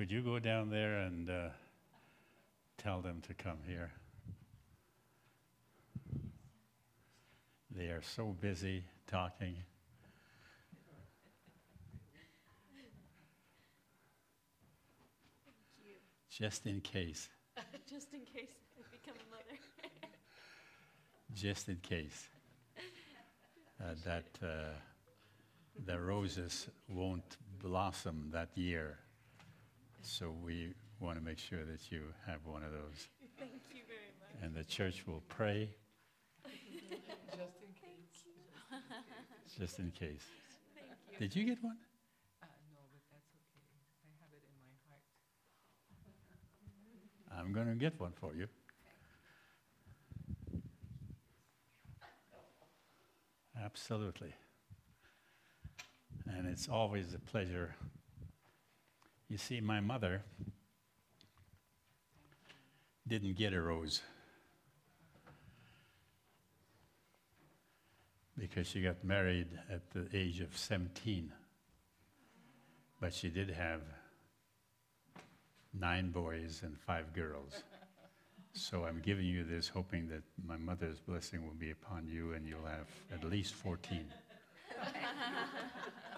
could you go down there and uh, tell them to come here? They are so busy talking. Just in case. Just in case I become a mother. Just in case. Uh, that uh, the roses won't blossom that year. So we want to make sure that you have one of those. Thank you very much. And the church will pray Just in case. just in case. Thank you. Did you get one? Uh, no, but that's okay. I have it in my heart. I'm going to get one for you. Absolutely. And it's always a pleasure. You see, my mother didn't get a rose because she got married at the age of 17. But she did have nine boys and five girls. So I'm giving you this hoping that my mother's blessing will be upon you and you'll have at least 14.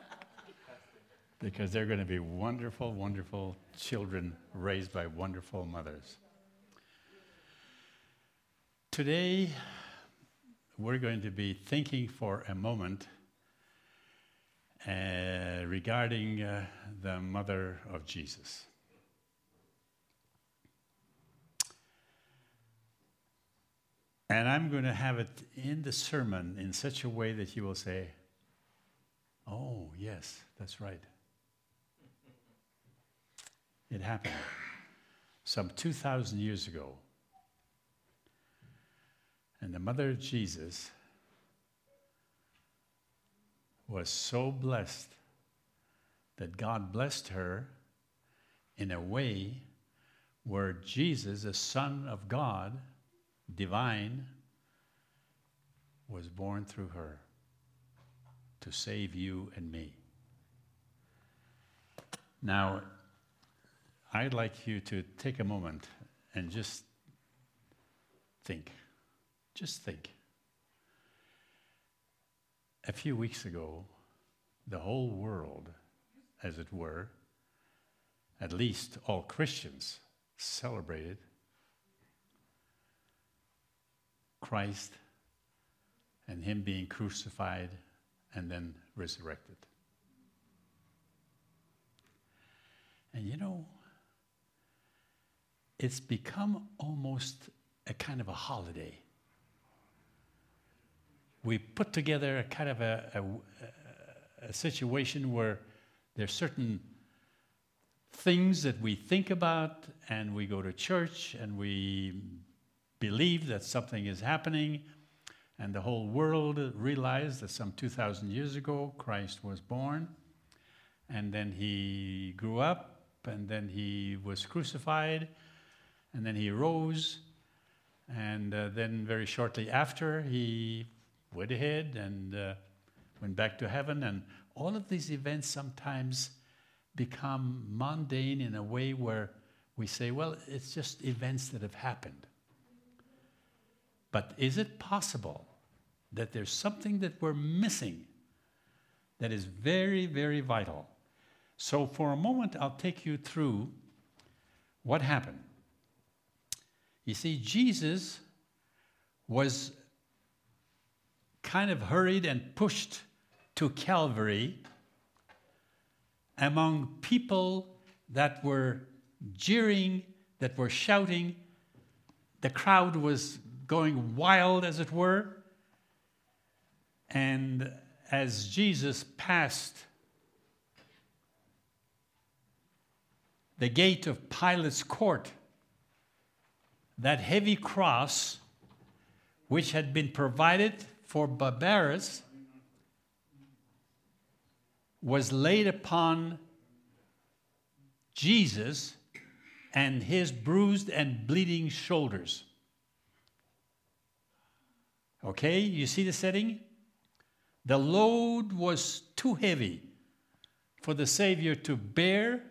because they're going to be wonderful, wonderful children raised by wonderful mothers. Today, we're going to be thinking for a moment uh, regarding uh, the mother of Jesus. And I'm going to have it in the sermon in such a way that you will say, Oh, yes, that's right. It happened some 2,000 years ago. And the mother of Jesus was so blessed that God blessed her in a way where Jesus, the Son of God, divine, was born through her to save you and me. Now, I'd like you to take a moment and just think. Just think. A few weeks ago, the whole world, as it were, at least all Christians, celebrated Christ and Him being crucified and then resurrected. And you know, it's become almost a kind of a holiday. We put together a kind of a, a, a situation where there's certain things that we think about and we go to church and we believe that something is happening. And the whole world realized that some 2,000 years ago Christ was born. And then he grew up and then he was crucified and then he rose and uh, then very shortly after he went ahead and uh, went back to heaven. And all of these events sometimes become mundane in a way where we say well it's just events that have happened. But is it possible that there's something that we're missing that is very very vital? So for a moment i'll take you through what happened you see, Jesus was kind of hurried and pushed to Calvary among people that were jeering, that were shouting. The crowd was going wild, as it were. And as Jesus passed the gate of Pilate's court, that heavy cross, which had been provided for Barabbas, was laid upon Jesus and his bruised and bleeding shoulders. Okay, you see the setting? The load was too heavy for the Savior to bear,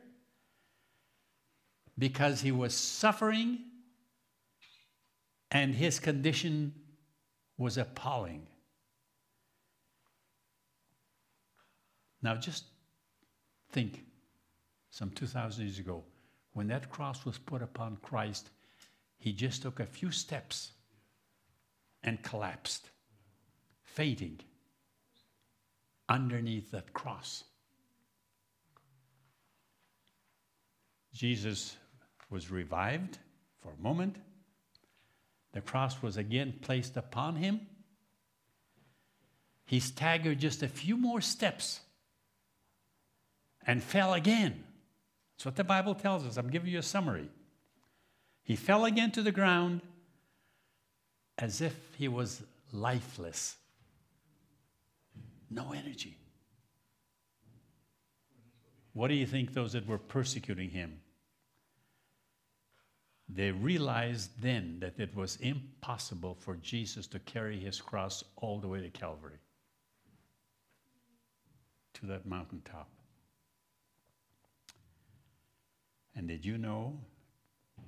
because he was suffering and his condition was appalling. Now, just think some 2,000 years ago, when that cross was put upon Christ, he just took a few steps and collapsed, fading underneath that cross. Jesus was revived for a moment. The cross was again placed upon him. He staggered just a few more steps and fell again. That's what the Bible tells us. I'm giving you a summary. He fell again to the ground as if he was lifeless. No energy. What do you think those that were persecuting him? They realized then that it was impossible for Jesus to carry his cross all the way to Calvary, to that mountaintop. And did you know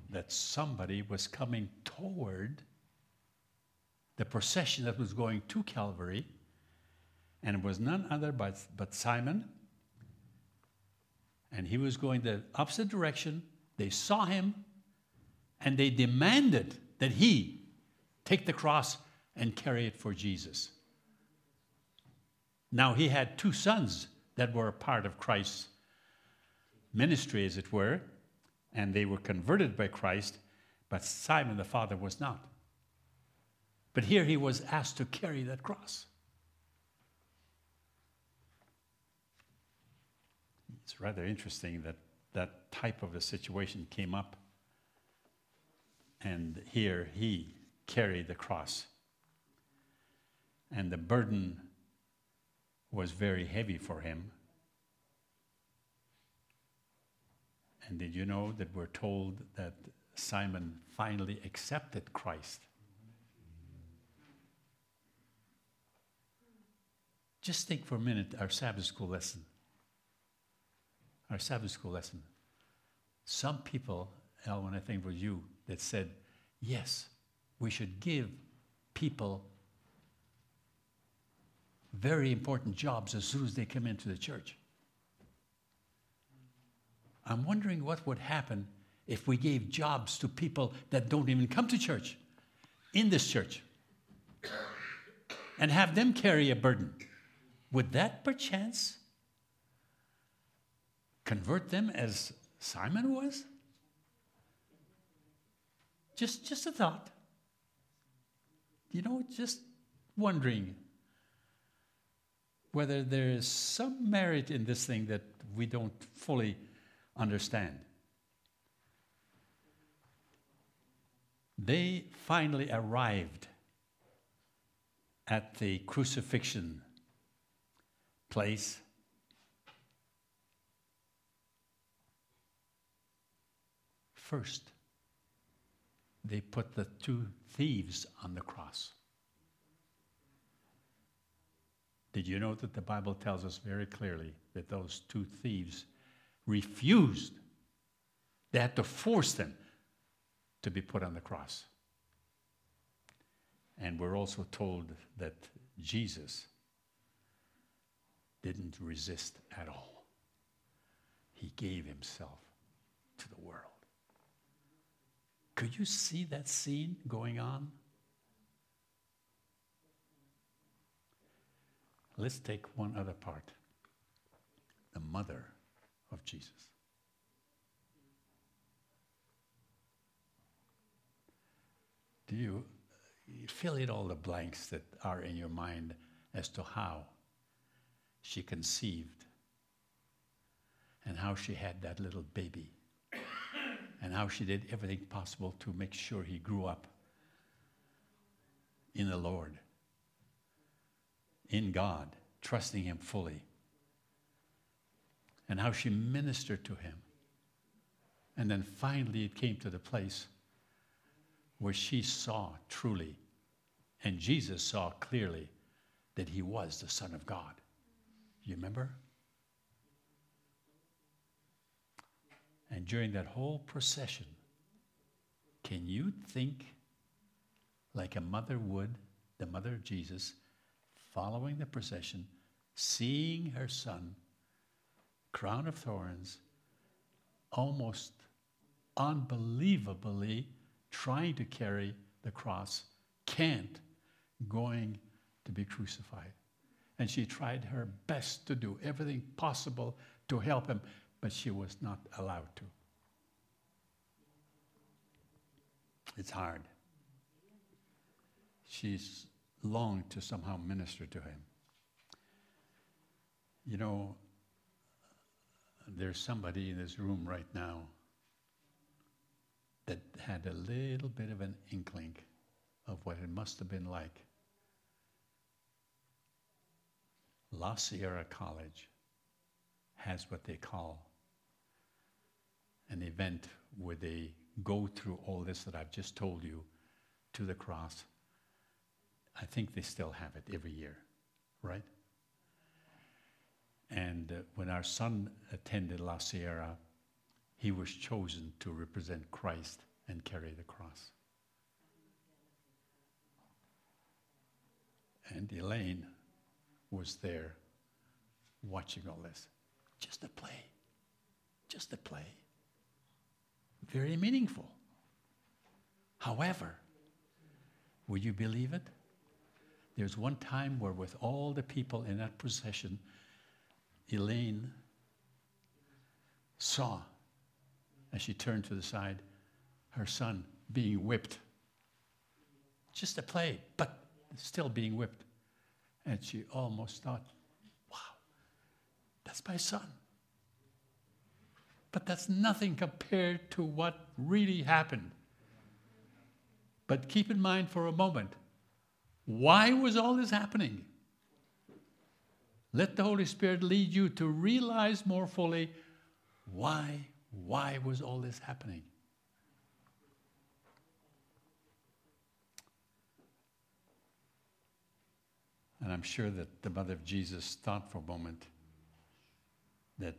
that somebody was coming toward the procession that was going to Calvary? And it was none other but, but Simon. And he was going the opposite direction. They saw him and they demanded that he take the cross and carry it for Jesus. Now, he had two sons that were a part of Christ's ministry, as it were, and they were converted by Christ, but Simon the father was not. But here he was asked to carry that cross. It's rather interesting that that type of a situation came up, and here he carried the cross. And the burden was very heavy for him. And did you know that we're told that Simon finally accepted Christ? Just think for a minute our Sabbath school lesson. Our Sabbath school lesson. Some people, Elwin, I think was you, that said, yes, we should give people very important jobs as soon as they come into the church. I'm wondering what would happen if we gave jobs to people that don't even come to church in this church and have them carry a burden. Would that perchance convert them as Simon was? Just, just a thought. You know, just wondering whether there is some merit in this thing that we don't fully understand. They finally arrived at the crucifixion place. First, they put the two thieves on the cross. Did you know that the Bible tells us very clearly that those two thieves refused. They had to force them to be put on the cross. And we're also told that Jesus didn't resist at all, he gave himself to the world. Could you see that scene going on? Let's take one other part the mother of Jesus. Do you, you fill in all the blanks that are in your mind as to how she conceived and how she had that little baby and how she did everything possible to make sure he grew up in the Lord, in God, trusting Him fully and how she ministered to him. And then finally, it came to the place where she saw truly, and Jesus saw clearly that he was the Son of God. You remember? And during that whole procession, can you think like a mother would, the mother of Jesus, following the procession, seeing her son, crown of thorns, almost unbelievably trying to carry the cross, can't, going to be crucified. And she tried her best to do everything possible to help him, but she was not allowed to. It's hard. She's longed to somehow minister to him. You know, there's somebody in this room right now that had a little bit of an inkling of what it must have been like. La Sierra College has what they call an event where they go through all this that I've just told you to the cross. I think they still have it every year, right? And uh, when our son attended La Sierra, he was chosen to represent Christ and carry the cross. And Elaine was there watching all this. Just a play. Just a play. Very meaningful. However, would you believe it? There's one time where, with all the people in that procession, Elaine saw, as she turned to the side, her son being whipped. Just a play, but still being whipped. And she almost thought, wow, that's my son. But that's nothing compared to what really happened. But keep in mind for a moment why was all this happening? Let the Holy Spirit lead you to realize more fully why, why was all this happening? And I'm sure that the mother of Jesus thought for a moment that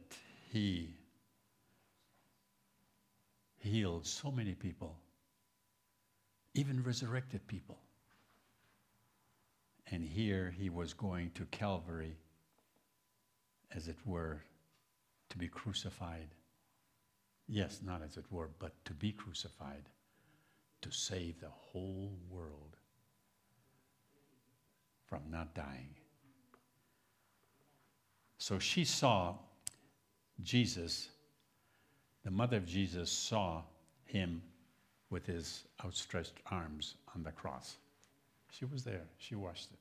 he healed so many people, even resurrected people. And here he was going to Calvary, as it were, to be crucified. Yes, not as it were, but to be crucified, to save the whole world from not dying. So she saw Jesus, the mother of Jesus saw him with his outstretched arms on the cross. She was there, she watched it.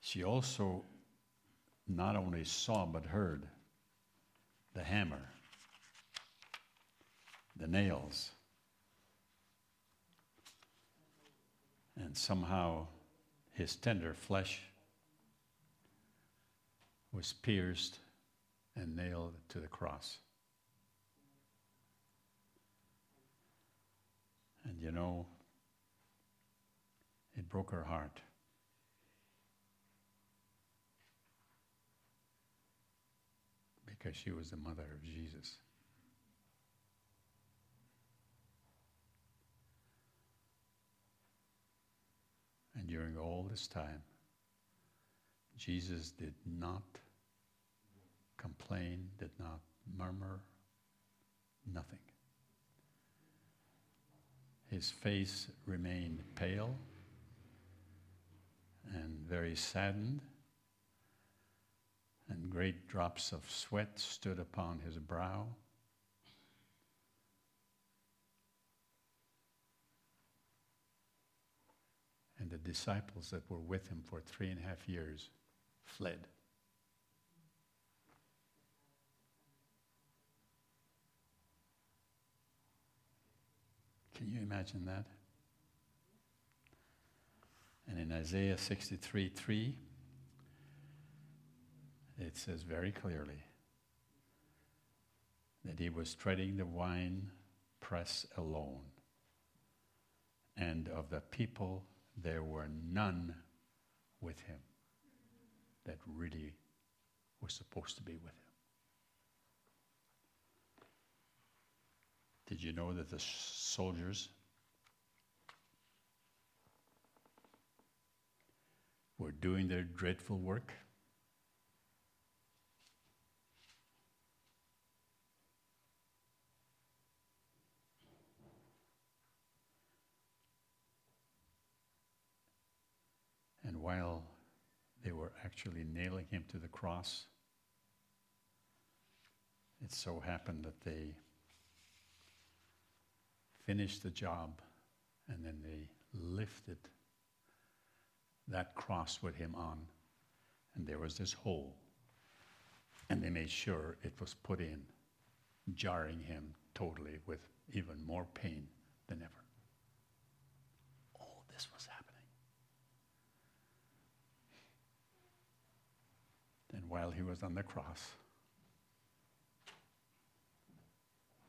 She also not only saw but heard the hammer, the nails, and somehow his tender flesh was pierced and nailed to the cross. And you know, it broke her heart. Because she was the mother of Jesus. And during all this time, Jesus did not complain, did not murmur, nothing. His face remained pale and very saddened, and great drops of sweat stood upon his brow. And the disciples that were with him for three and a half years fled. Can you imagine that? And in Isaiah 63 3, it says very clearly that he was treading the wine press alone, and of the people there were none with him that really were supposed to be with him. Did you know that the soldiers were doing their dreadful work? And while they were actually nailing him to the cross, it so happened that they finished the job and then they lifted that cross with him on, and there was this hole. And they made sure it was put in, jarring him totally with even more pain than ever. All this was happening. And while he was on the cross,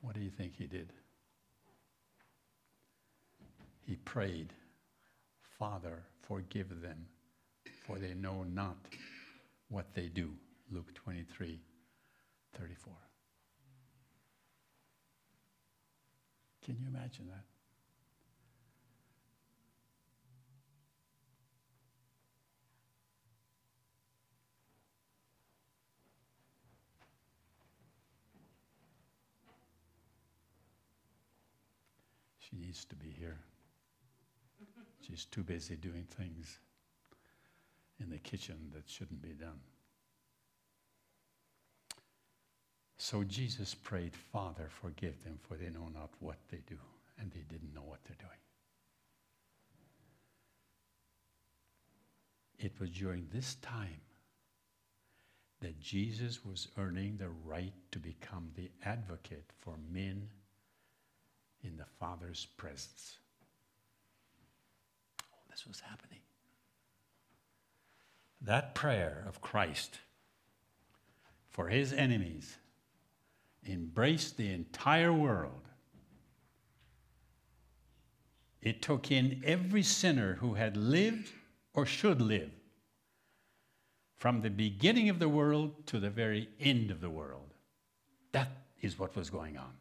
what do you think he did? He prayed, Father, forgive them, for they know not what they do. Luke 23 34. Can you imagine that? She needs to be here. She's too busy doing things in the kitchen that shouldn't be done. So Jesus prayed, Father, forgive them, for they know not what they do. And they didn't know what they're doing. It was during this time that Jesus was earning the right to become the advocate for men in the Father's presence. This was happening. That prayer of Christ for his enemies embraced the entire world. It took in every sinner who had lived or should live from the beginning of the world to the very end of the world. That is what was going on.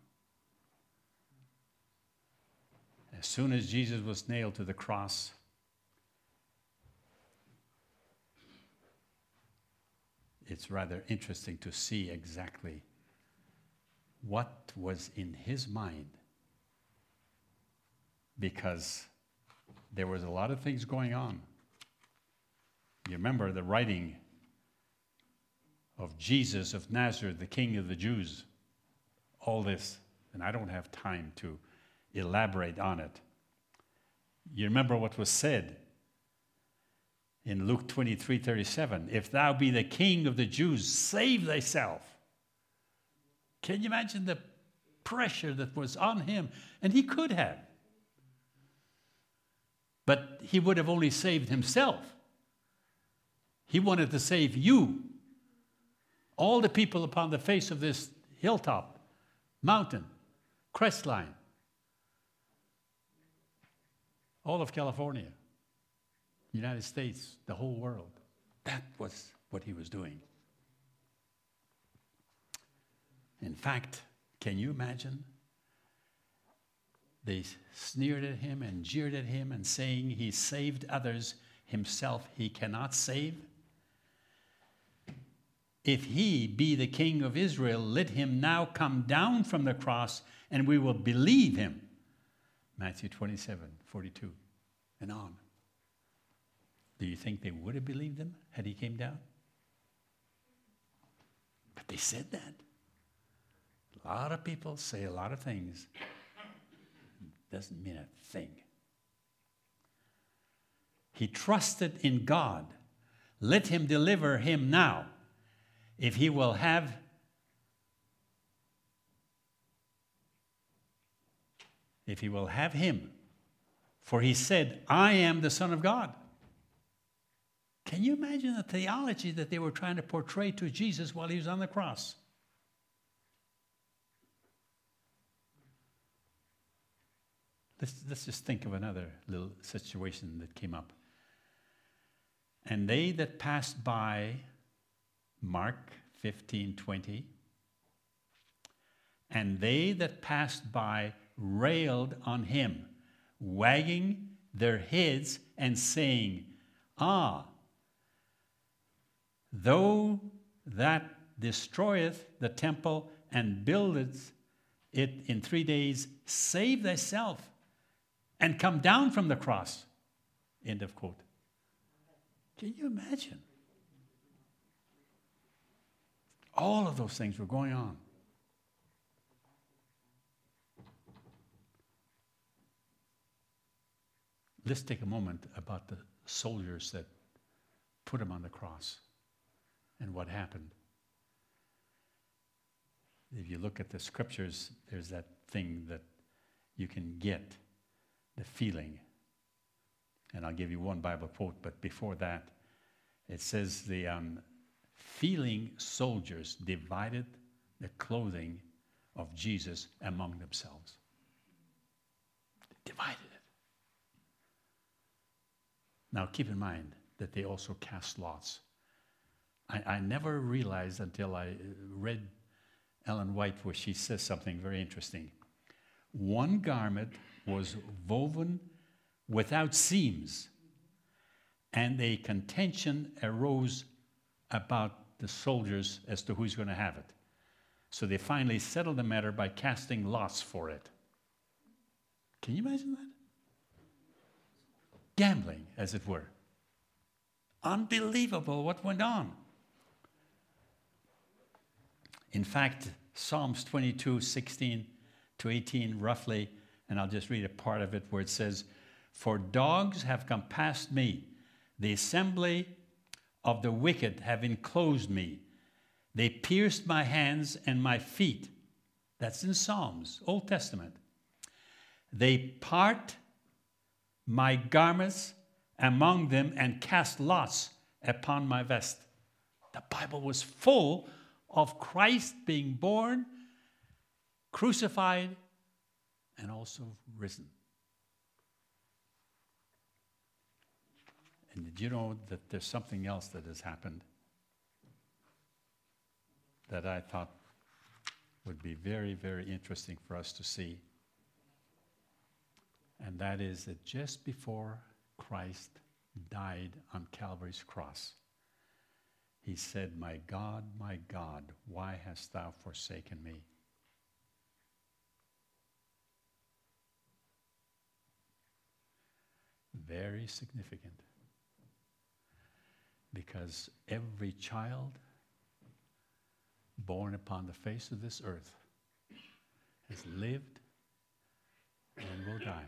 As soon as Jesus was nailed to the cross, it's rather interesting to see exactly what was in his mind because there was a lot of things going on. You remember the writing of Jesus of Nazareth, the King of the Jews, all this, and I don't have time to elaborate on it. You remember what was said in Luke 23 37 If thou be the king of the Jews, save thyself. Can you imagine the pressure that was on him? And he could have. But he would have only saved himself. He wanted to save you, all the people upon the face of this hilltop, mountain, crest line all of California, United States, the whole world. That was what he was doing. In fact, can you imagine? They sneered at him and jeered at him and saying he saved others, himself he cannot save. If he be the king of Israel, let him now come down from the cross and we will believe him. Matthew 27 42 and on. Do you think they would have believed him had he came down? But they said that. A lot of people say a lot of things. Doesn't mean a thing. He trusted in God. Let him deliver him now. If he will have if he will have him. For he said, I am the Son of God. Can you imagine the theology that they were trying to portray to Jesus while he was on the cross? Let's, let's just think of another little situation that came up. And they that passed by, Mark 15 20, and they that passed by railed on him, wagging their heads and saying, Ah, though that destroyeth the temple and buildeth it in three days, save thyself and come down from the cross. End of quote. Can you imagine? All of those things were going on. Let's take a moment about the soldiers that put him on the cross and what happened. If you look at the scriptures, there's that thing that you can get the feeling. And I'll give you one Bible quote, but before that, it says the um, feeling soldiers divided the clothing of Jesus among themselves. They divided it. Now, keep in mind that they also cast lots. I, I never realized until I uh, read Ellen White where she says something very interesting. One garment was woven without seams, and a contention arose about the soldiers as to who's going to have it. So they finally settled the matter by casting lots for it. Can you imagine that? Gambling, as it were. Unbelievable what went on. In fact, Psalms 22, 16 to 18, roughly, and I'll just read a part of it where it says, For dogs have compassed me, the assembly of the wicked have enclosed me. They pierced my hands and my feet. That's in Psalms, Old Testament. They part my garments among them and cast lots upon my vest. The Bible was full of Christ being born, crucified, and also risen. And did you know that there's something else that has happened that I thought would be very, very interesting for us to see? And that is that just before Christ died on Calvary's cross, he said, My God, my God, why hast thou forsaken me? Very significant. Because every child born upon the face of this earth has lived and will die.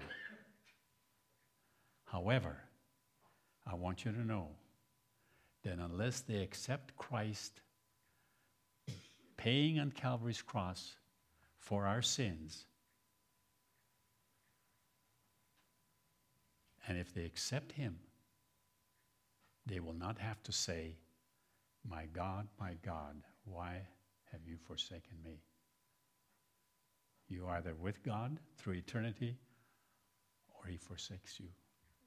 However, I want you to know that unless they accept Christ paying on Calvary's cross for our sins, and if they accept Him, they will not have to say, My God, my God, why have you forsaken me? You are either with God through eternity or He forsakes you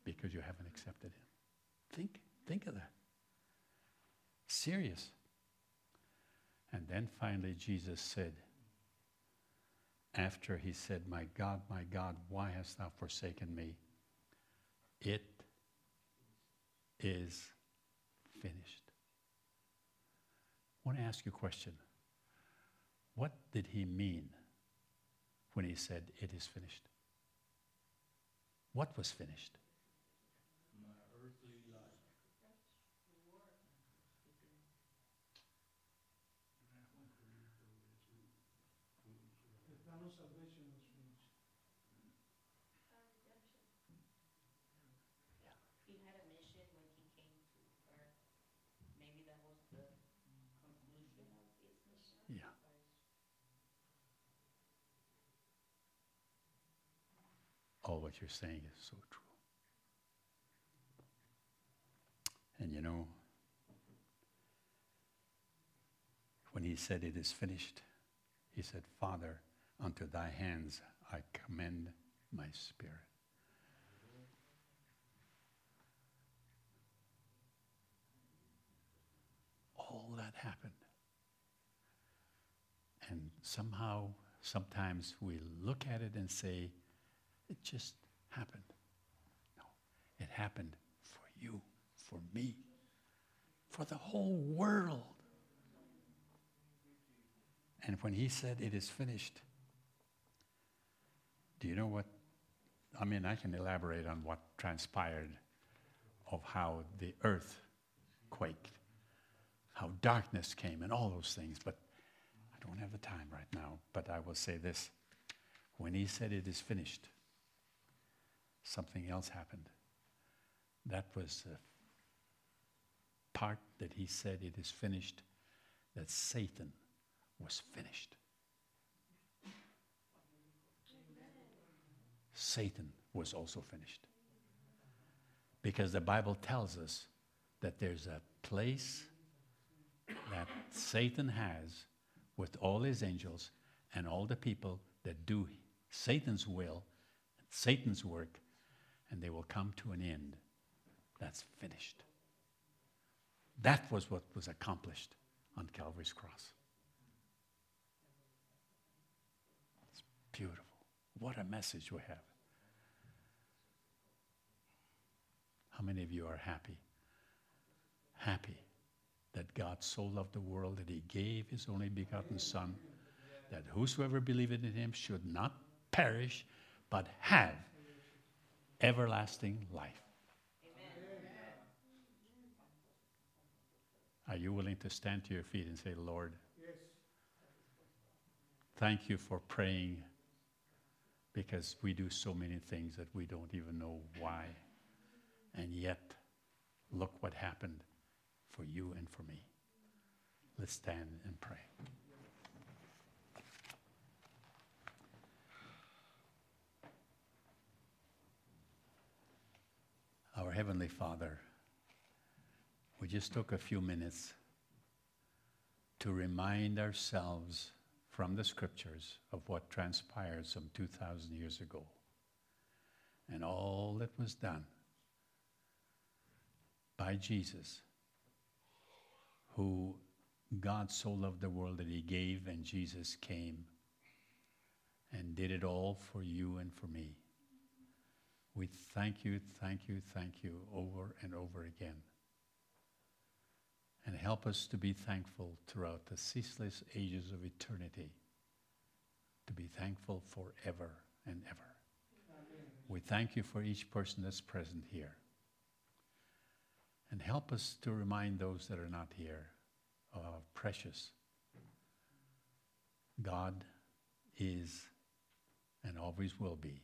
because you haven't accepted Him. Think, think of that. Serious. And then finally, Jesus said, after he said, My God, my God, why hast thou forsaken me? It is finished. I want to ask you a question. What did he mean when he said, It is finished? What was finished? He had a mission when he came to earth. Maybe that was the conclusion of his mission. Yeah. All what you're saying is so true. And you know, when he said, It is finished, he said, Father, unto thy hands I commend my spirit. All that happened. And somehow, Sometimes we look at it and say, it just happened. No, it happened for you, for me, for the whole world. And when he said, It is finished, do you know what? I mean, I can elaborate on what transpired of how the earth quaked, how darkness came, and all those things, but I don't have the time right now. But I will say this when he said, It is finished, something else happened. That was the part that he said, It is finished, that Satan was finished. Satan was also finished. Because the Bible tells us that there's a place that Satan has with all his angels and all the people that do Satan's will, Satan's work, and they will come to an end. That's finished. That was what was accomplished on Calvary's cross. It's beautiful. What a message we have. How many of you are happy? Happy that God so loved the world that he gave his only begotten Son, that whosoever believeth in him should not perish, but have everlasting life. Amen. Are you willing to stand to your feet and say, Lord, yes. thank you for praying because we do so many things that we don't even know why. And yet, look what happened for you and for me. Let's stand and pray. Our Heavenly Father, we just took a few minutes to remind ourselves from the scriptures of what transpired some 2,000 years ago and all that was done by Jesus, who God so loved the world that he gave, and Jesus came and did it all for you and for me. We thank you, thank you, thank you over and over again. And help us to be thankful throughout the ceaseless ages of eternity, to be thankful forever and ever. We thank you for each person that's present here. And help us to remind those that are not here of how precious God is and always will be,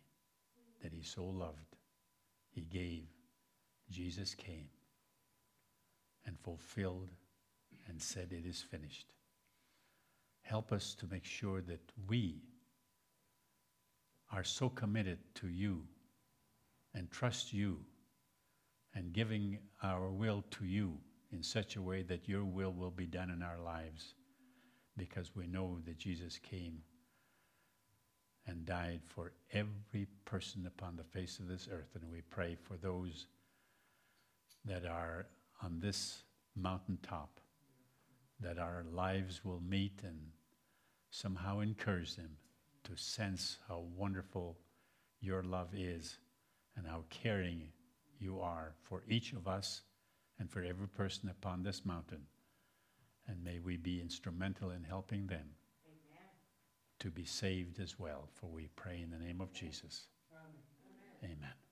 that He so loved, He gave, Jesus came and fulfilled and said, It is finished. Help us to make sure that we are so committed to you and trust you and giving our will to you in such a way that your will will be done in our lives because we know that Jesus came and died for every person upon the face of this earth. And we pray for those that are on this mountaintop, that our lives will meet and somehow encourage them to sense how wonderful your love is and how caring you are for each of us and for every person upon this mountain. And may we be instrumental in helping them to be saved as well. For we pray in the name of Jesus. Amen.